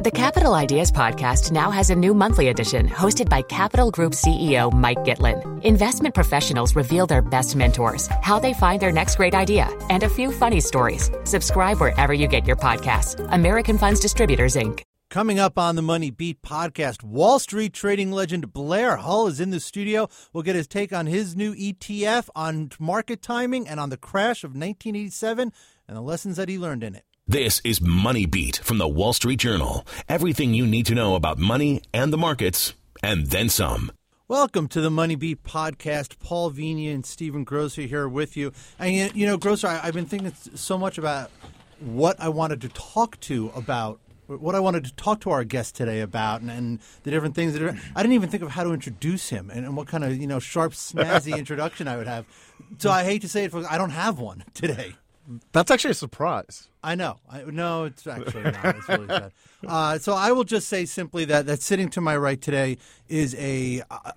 The Capital Ideas Podcast now has a new monthly edition hosted by Capital Group CEO Mike Gitlin. Investment professionals reveal their best mentors, how they find their next great idea, and a few funny stories. Subscribe wherever you get your podcasts. American Funds Distributors, Inc. Coming up on the Money Beat podcast, Wall Street trading legend Blair Hull is in the studio. We'll get his take on his new ETF, on market timing, and on the crash of 1987 and the lessons that he learned in it. This is Money Beat from the Wall Street Journal. Everything you need to know about money and the markets, and then some. Welcome to the Money Beat podcast. Paul Vigna and Stephen Grocer here with you. And you know, Grocer, I, have been thinking so much about what I wanted to talk to about what I wanted to talk to our guest today about, and, and the different things that are. I didn't even think of how to introduce him and, and what kind of you know sharp, snazzy introduction I would have. So I hate to say it, folks, I don't have one today. That's actually a surprise. I know. I, no, it's actually not. It's really sad. Uh, so I will just say simply that that sitting to my right today is a. Uh,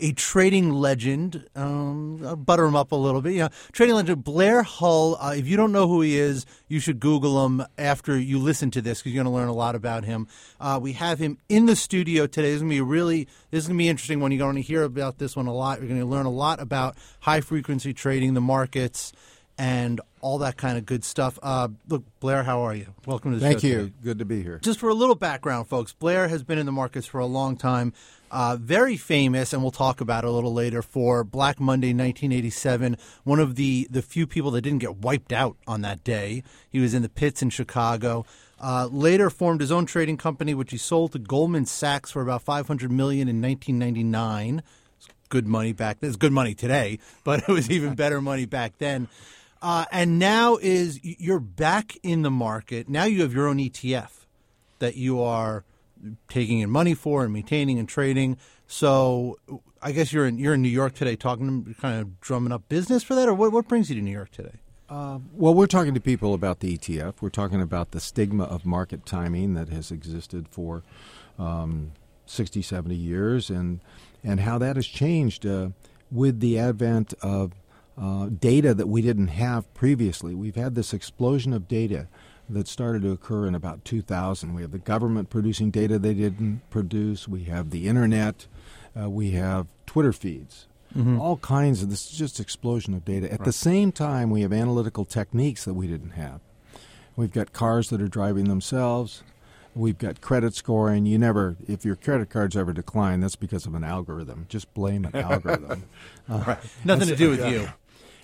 a trading legend, um, I'll butter him up a little bit. Yeah, trading legend Blair Hull. Uh, if you don't know who he is, you should Google him after you listen to this because you're going to learn a lot about him. Uh, we have him in the studio today. This is going to be really, this is going to be interesting when you're going to hear about this one a lot. You're going to learn a lot about high frequency trading, the markets, and all that kind of good stuff. Uh, look, Blair, how are you? Welcome to the Thank show. Thank you. Today. Good to be here. Just for a little background, folks, Blair has been in the markets for a long time. Uh, very famous, and we'll talk about it a little later, for Black Monday 1987. One of the, the few people that didn't get wiped out on that day. He was in the pits in Chicago. Uh, later formed his own trading company, which he sold to Goldman Sachs for about 500 million in 1999. It's good money back then. It's good money today, but it was even better money back then. Uh, and now is you're back in the market. Now you have your own ETF that you are taking in money for and maintaining and trading. So I guess you're in you're in New York today, talking kind of drumming up business for that, or what? What brings you to New York today? Uh, well, we're talking to people about the ETF. We're talking about the stigma of market timing that has existed for um, 60, 70 years, and and how that has changed uh, with the advent of uh, data that we didn't have previously. We've had this explosion of data that started to occur in about 2000. We have the government producing data they didn't produce. We have the internet. Uh, we have Twitter feeds. Mm-hmm. All kinds of this is just explosion of data. At right. the same time, we have analytical techniques that we didn't have. We've got cars that are driving themselves. We've got credit scoring. You never, if your credit cards ever decline, that's because of an algorithm. Just blame an algorithm. Uh, right. Nothing to do with you.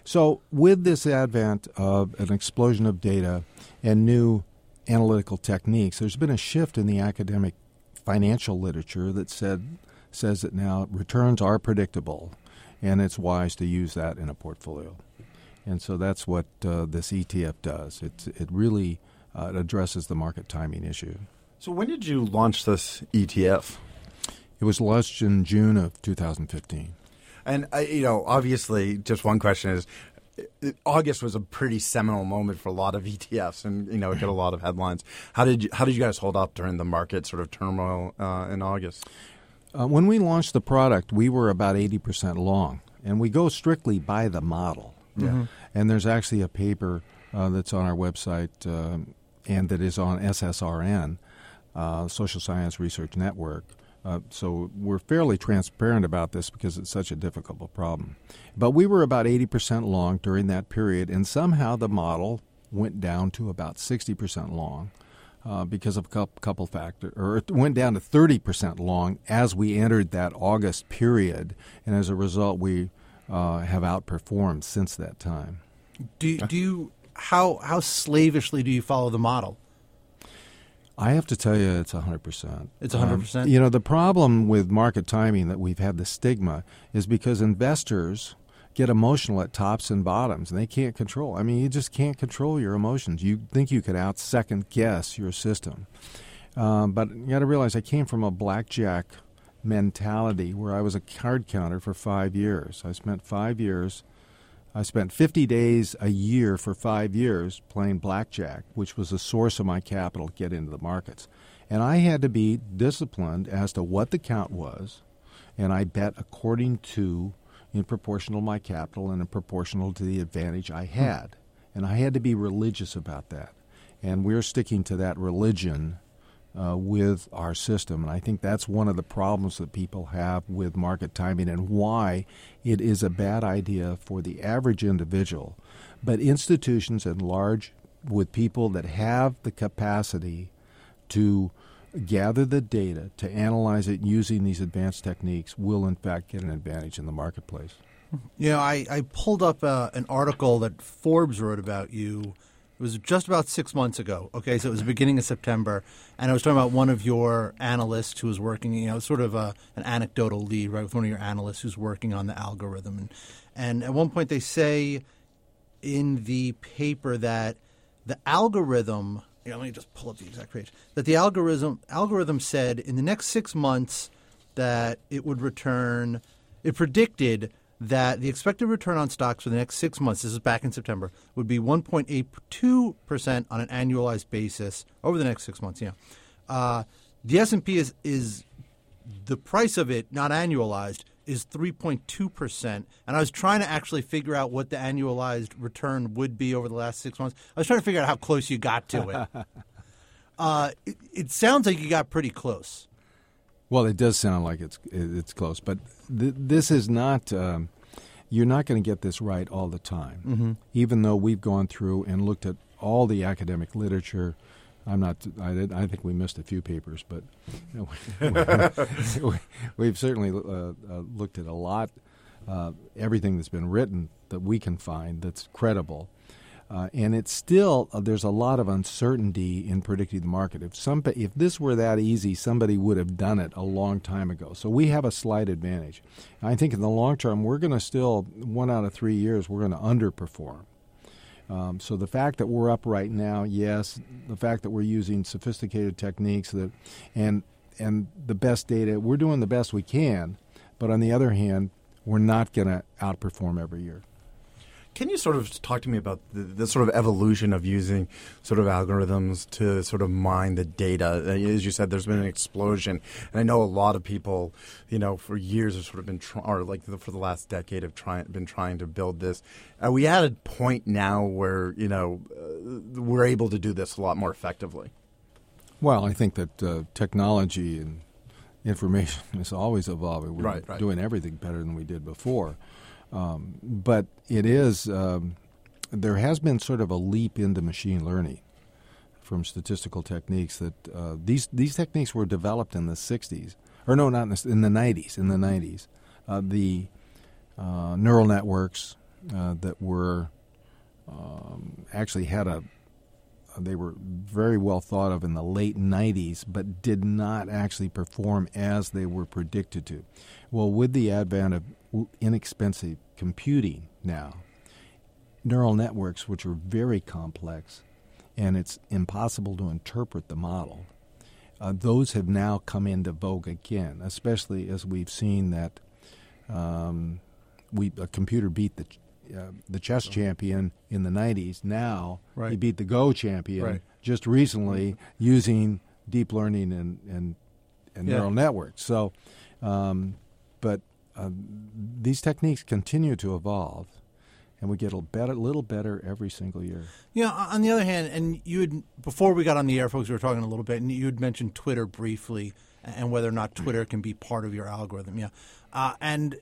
So, with this advent of an explosion of data and new analytical techniques, there's been a shift in the academic financial literature that said says that now returns are predictable, and it's wise to use that in a portfolio. And so that's what uh, this ETF does. It it really uh, addresses the market timing issue. So, when did you launch this ETF? It was launched in June of 2015. And uh, you know, obviously, just one question is. August was a pretty seminal moment for a lot of ETFs, and you know it got a lot of headlines. How did you, how did you guys hold up during the market sort of turmoil uh, in August? Uh, when we launched the product, we were about eighty percent long, and we go strictly by the model. Yeah. Mm-hmm. And there's actually a paper uh, that's on our website uh, and that is on SSRN, uh, Social Science Research Network, uh, so we're fairly transparent about this because it's such a difficult problem. But we were about 80% long during that period, and somehow the model went down to about 60% long uh, because of a couple factors, or it went down to 30% long as we entered that August period, and as a result, we uh, have outperformed since that time. Do, do you how how slavishly do you follow the model? I have to tell you, it's 100%. It's 100%? Um, you know, the problem with market timing that we've had the stigma is because investors get emotional at tops and bottoms and they can't control. I mean, you just can't control your emotions. You think you could out second guess your system. Um, but you got to realize I came from a blackjack mentality where I was a card counter for five years. I spent five years I spent 50 days a year for five years playing blackjack, which was the source of my capital to get into the markets. And I had to be disciplined as to what the count was, and I bet according to, in proportional to my capital and in proportional to the advantage I hmm. had. And I had to be religious about that. And we're sticking to that religion uh, with our system. And I think that's one of the problems that people have with market timing and why it is a bad idea for the average individual. But institutions and large, with people that have the capacity to gather the data, to analyze it using these advanced techniques, will in fact get an advantage in the marketplace. You know, I, I pulled up uh, an article that Forbes wrote about you was just about six months ago. Okay, so it was the beginning of September, and I was talking about one of your analysts who was working. You know, sort of a, an anecdotal lead, right, with one of your analysts who's working on the algorithm, and and at one point they say in the paper that the algorithm. Know, let me just pull up the exact page. That the algorithm algorithm said in the next six months that it would return. It predicted that the expected return on stocks for the next six months, this is back in September, would be 1.82% on an annualized basis over the next six months. Yeah. Uh, the S&P is, is the price of it, not annualized, is 3.2%. And I was trying to actually figure out what the annualized return would be over the last six months. I was trying to figure out how close you got to it. uh, it, it sounds like you got pretty close. Well, it does sound like it's it's close, but th- this is not. Um, you're not going to get this right all the time. Mm-hmm. Even though we've gone through and looked at all the academic literature, I'm not. I, did, I think we missed a few papers, but you know, we, have certainly uh, uh, looked at a lot. Uh, everything that's been written that we can find that's credible. Uh, and it's still uh, there's a lot of uncertainty in predicting the market. If some if this were that easy, somebody would have done it a long time ago. So we have a slight advantage. I think in the long term, we're going to still one out of three years we're going to underperform. Um, so the fact that we're up right now, yes, the fact that we're using sophisticated techniques that and and the best data, we're doing the best we can. But on the other hand, we're not going to outperform every year. Can you sort of talk to me about the, the, sort of evolution of using sort of algorithms to sort of mine the data? Uh, as you said, there's been an explosion, and I know a lot of people, you know, for years have sort of been, try- or like the, for the last decade, have try- been trying to build this. Are we at a point now where you know uh, we're able to do this a lot more effectively? Well, I think that uh, technology and information is always evolving. We're right, right. doing everything better than we did before. Um, but it is, um, there has been sort of a leap into machine learning from statistical techniques that uh, these, these techniques were developed in the 60s, or no, not in the, in the 90s, in the 90s. Uh, the uh, neural networks uh, that were um, actually had a they were very well thought of in the late 90s, but did not actually perform as they were predicted to. Well, with the advent of inexpensive computing now, neural networks, which are very complex, and it's impossible to interpret the model, uh, those have now come into vogue again, especially as we've seen that um, we a computer beat the uh, the chess champion in the 90s. Now right. he beat the Go champion right. just recently using deep learning and and, and yeah. neural networks. So, um, but uh, these techniques continue to evolve, and we get a better, little better every single year. Yeah. On the other hand, and you had before we got on the air, folks, we were talking a little bit, and you had mentioned Twitter briefly, and whether or not Twitter can be part of your algorithm. Yeah, uh, and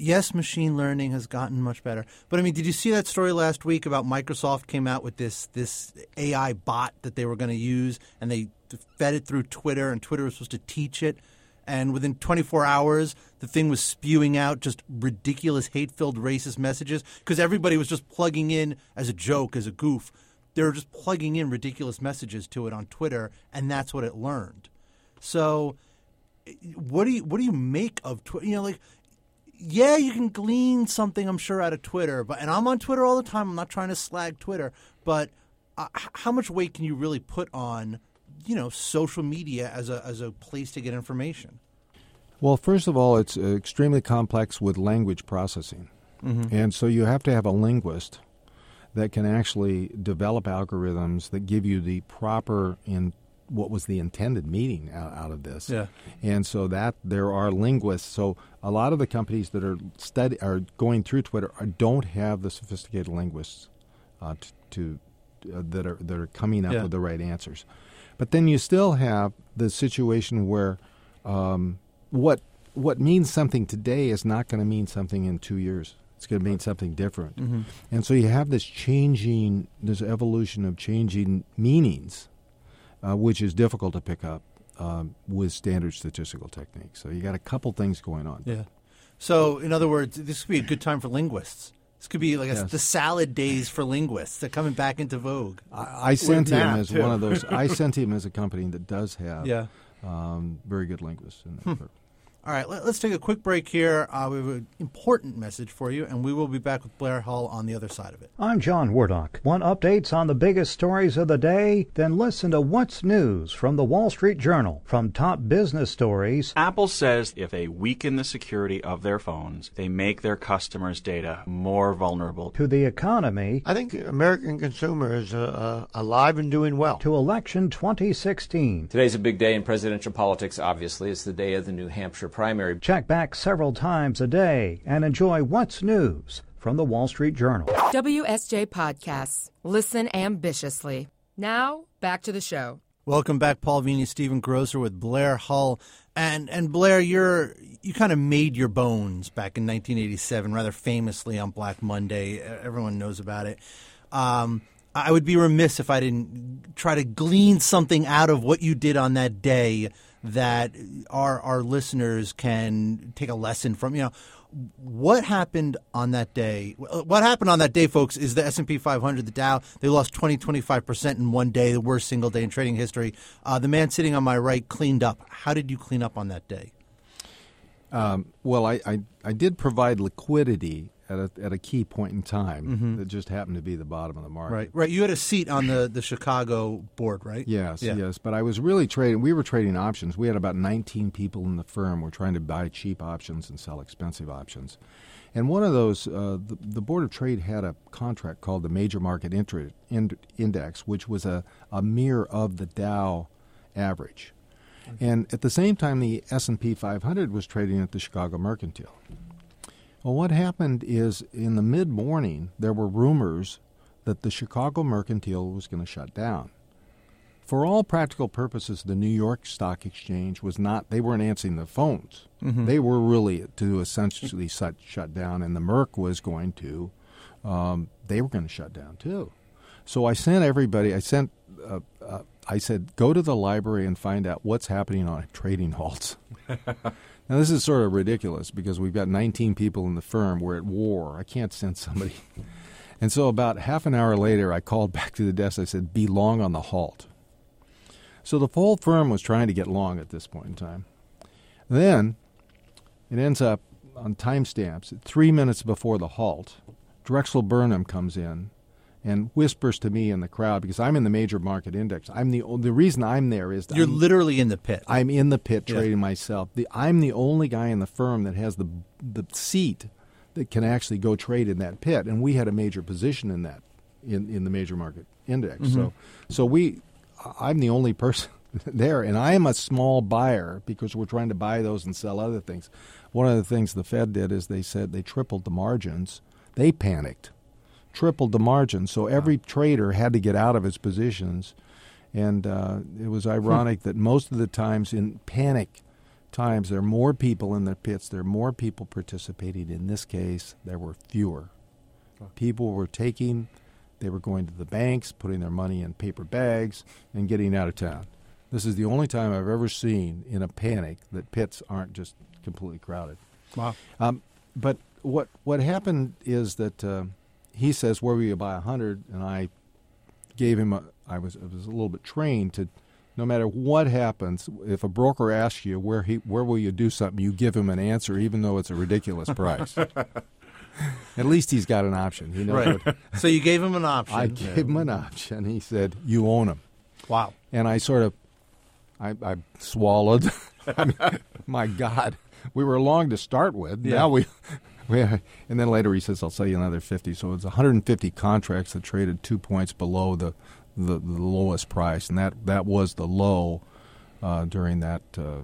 yes, machine learning has gotten much better. But I mean, did you see that story last week about Microsoft came out with this this AI bot that they were going to use, and they fed it through Twitter, and Twitter was supposed to teach it. And within 24 hours, the thing was spewing out just ridiculous, hate filled, racist messages because everybody was just plugging in as a joke, as a goof. They were just plugging in ridiculous messages to it on Twitter, and that's what it learned. So, eh, what do you what do you make of Twitter? You know, like yeah, you can glean something, I'm sure, out of Twitter. But and I'm on Twitter all the time. I'm not trying to slag Twitter, but uh, how much weight can you really put on, you know, social media as a as a place to get information? Well, first of all, it's uh, extremely complex with language processing, mm-hmm. and so you have to have a linguist that can actually develop algorithms that give you the proper in what was the intended meaning out, out, of this. Yeah. And so that there are linguists. So a lot of the companies that are study are going through Twitter are, don't have the sophisticated linguists uh, to, to uh, that are that are coming up yeah. with the right answers. But then you still have the situation where um, what what means something today is not going to mean something in two years. It's going to mean something different. Mm-hmm. And so you have this changing, this evolution of changing meanings, uh, which is difficult to pick up um, with standard statistical techniques. So you got a couple things going on. Yeah. So, in other words, this could be a good time for linguists. This could be like a, Yes. the salad days for linguists. They're coming back into vogue. I, I sent him as too. one of those. I sent him as a company that does have Yeah. um, very good linguists in group. All right, let, us take a quick break here. Uh, we have an important message for you, and we will be back with Blair Hull on the other side of it. I'm John Wardock. Want updates on the biggest stories of the day? Then listen to What's News from the Wall Street Journal. From top business stories Apple says if they weaken the security of their phones, they make their customers' data more vulnerable. to the economy I think American consumers are uh, alive and doing well. to election 2016. Today's a big day in presidential politics, obviously. It's the day of the New Hampshire primary. Check back several times a day and enjoy What's News from the Wall Street Journal. WSJ Podcasts. Listen ambitiously. Now, back to the show. Welcome back, Paul Vigna, Stephen Grocer with Blair Hull, and and Blair, you're you kind of made your bones back in 1987, rather famously on Black Monday. Everyone knows about it. Um, I would be remiss if I didn't try to glean something out of what you did on that day that our our listeners can take a lesson from. You know, what happened on that day? What happened on that day, folks, is the S&P 500, the Dow, they lost 20, 25% in one day, the worst single day in trading history. Uh, the man sitting on my right cleaned up. How did you clean up on that day? Um, well, I, I, I did provide liquidity at a, at a key point in time that just happened to be the bottom of the market. Right, right. You had a seat on the, the Chicago board, right? Yes, Yeah. yes. But I was really trading. We were trading options. We had about 19 people in the firm. We're trying to buy cheap options and sell expensive options. And one of those, uh, the, the Board of Trade had a contract called the Major Market Inter- Ind- Index, which was a, a mirror of the Dow average. And at the same time, the S&P 500 was trading at the Chicago Mercantile. Well, what happened is in the mid morning, there were rumors that the Chicago Mercantile was going to shut down. For all practical purposes, the New York Stock Exchange was not, they weren't answering the phones. They were really to essentially shut, shut down, and the Merc was going to, um, they were going to shut down too. So I sent everybody, I sent, uh, uh, I said, go to the library and find out what's happening on trading halts. Now, this is sort of ridiculous because we've got 19 people in the firm. We're at war. I can't send somebody. And so, about half an hour later, I called back to the desk. I said, Be long on the halt. So, the whole firm was trying to get long at this point in time. Then, it ends up on timestamps three minutes before the halt. Drexel Burnham comes in and whispers to me in the crowd because I'm in the major market index. I'm the the reason I'm there is You're I'm- literally in the pit. I'm in the pit Yeah. trading myself. The, I'm the only guy in the firm that has the the seat that can actually go trade in that pit, and we had a major position in that in, in the major market index. Mm-hmm. So so we, I'm the only person there, and I am a small buyer because we're trying to buy those and sell other things. One of the things the Fed did is they said they tripled the margins. They panicked, tripled the margin. So every trader had to get out of his positions. And uh, it was ironic that most of the times in panic times, there are more people in the pits, there are more people participating. In this case, there were fewer. People were taking, they were going to the banks, putting their money in paper bags, and getting out of town. This is the only time I've ever seen in a panic that pits aren't just completely crowded. Wow. Um, but what what happened is that uh, he says, "Where will you buy a hundred? And I gave him. A, I was I was a little bit trained to, no matter what happens, if a broker asks you where he where will you do something, you give him an answer, even though it's a ridiculous price. At least he's got an option. He knows Right. what. so you gave him an option. I gave him an option. He said, "You own him." Wow. and I sort of, I, I swallowed. I mean, my God, we were long to start with. Yeah. Now we, we, and then later he says, "I'll sell you another 50. So it's 150 contracts that traded two points below the, the, the lowest price, and that that was the low uh, during that uh,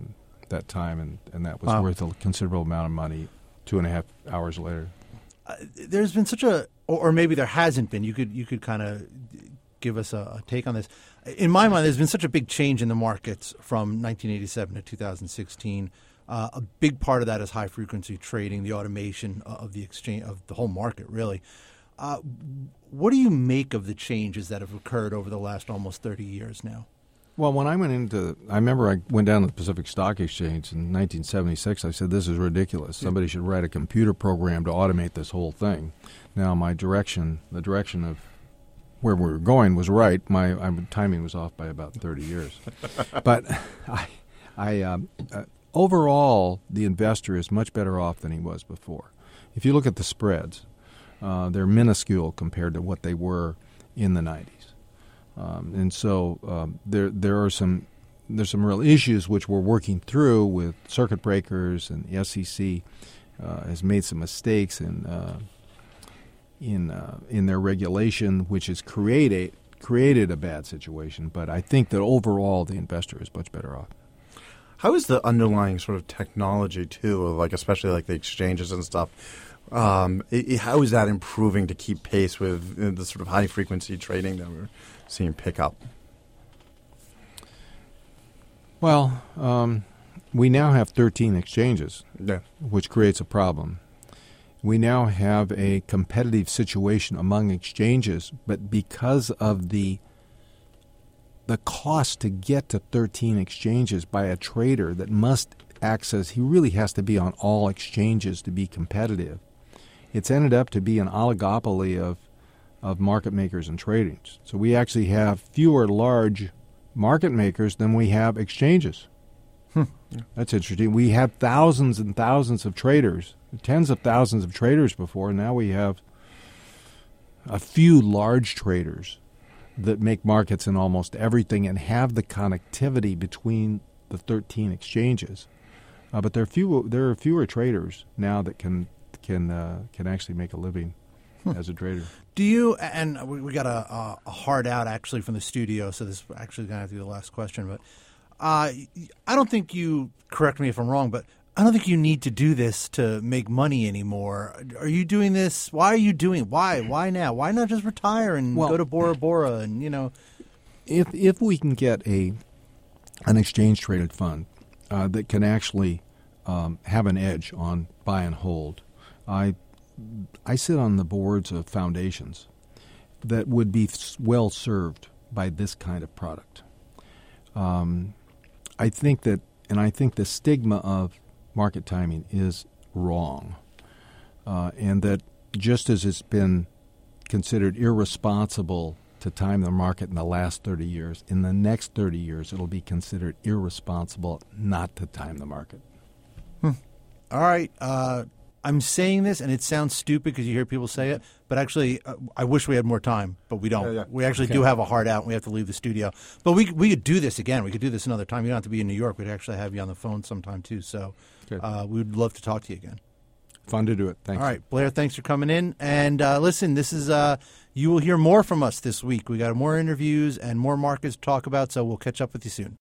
that time, and, and that was Wow. worth a considerable amount of money. Two and a half hours later. there's been such a or, or maybe there hasn't been you could you could kind of give us a, a take on this. In my mind, there's been such a big change in the markets from 1987 to 2016. Uh, a big part of that is high frequency trading, the automation of the exchange of the whole market, really. Uh, what do you make of the changes that have occurred over the last almost 30 years now? Well, when I went into, I remember I went down to the Pacific Stock Exchange in 1976. I said, "This is ridiculous. Somebody should write a computer program to automate this whole thing." Now, my direction, the direction of where we were going, was right. My, my timing was off by about 30 years, but I, I um, uh, overall, the investor is much better off than he was before. If you look at the spreads, uh, they're minuscule compared to what they were in the 90s. Um, and so um, there there are some there's some real issues which we're working through with circuit breakers and the SEC uh, has made some mistakes in uh, in uh, in their regulation, which has created created a bad situation. But I think that overall the investor is much better off. How is the underlying sort of technology too, like especially like the exchanges and stuff? Um, it, it, how is that improving to keep pace with uh, the sort of high frequency trading that we're seeing pick up? Well, um, we now have 13 exchanges, yeah. which creates a problem. We now have a competitive situation among exchanges, but because of the the cost to get to 13 exchanges by a trader that must access, he really has to be on all exchanges to be competitive. It's ended up to be an oligopoly of of market makers and tradings. So we actually have fewer large market makers than we have exchanges. Hmm. That's interesting. We had thousands and thousands of traders, tens of thousands of traders before. and Now we have a few large traders that make markets in almost everything and have the connectivity between the 13 exchanges. Uh, but there are few there are fewer traders now that can can uh, can actually make a living hmm. as a trader. Do you? And we, we got a, a, hard out actually from the studio, so this is actually going to to be the last question. But uh, I don't think you. Correct me if I'm wrong, but I don't think you need to do this to make money anymore. Are you doing this? Why are you doing? Why? Why now? Why not just retire and well, go to Bora Bora and you know? If if we can get a an exchange traded fund uh, that can actually um, have an edge on buy and hold, I I sit on the boards of foundations that would be well served by this kind of product. Um, I think that, and I think the stigma of market timing is wrong, uh, and that just as it's been considered irresponsible to time the market in the last 30 years, in the next 30 years, it'll be considered irresponsible not to time the market. Hmm. All right. Uh, I'm saying this, and it sounds stupid because you hear people say it, but actually, uh, I wish we had more time, but we don't. Yeah, yeah. We actually okay. do have a hard out, and we have to leave the studio. But we we could do this again. We could do this another time. You don't have to be in New York. We'd actually have you on the phone sometime too. So uh, we would love to talk to you again. Fun to do it. Thanks. All right, Blair. Thanks for coming in. And uh, listen, this is uh, you will hear more from us this week. We got more interviews and more markets to talk about. So we'll catch up with you soon.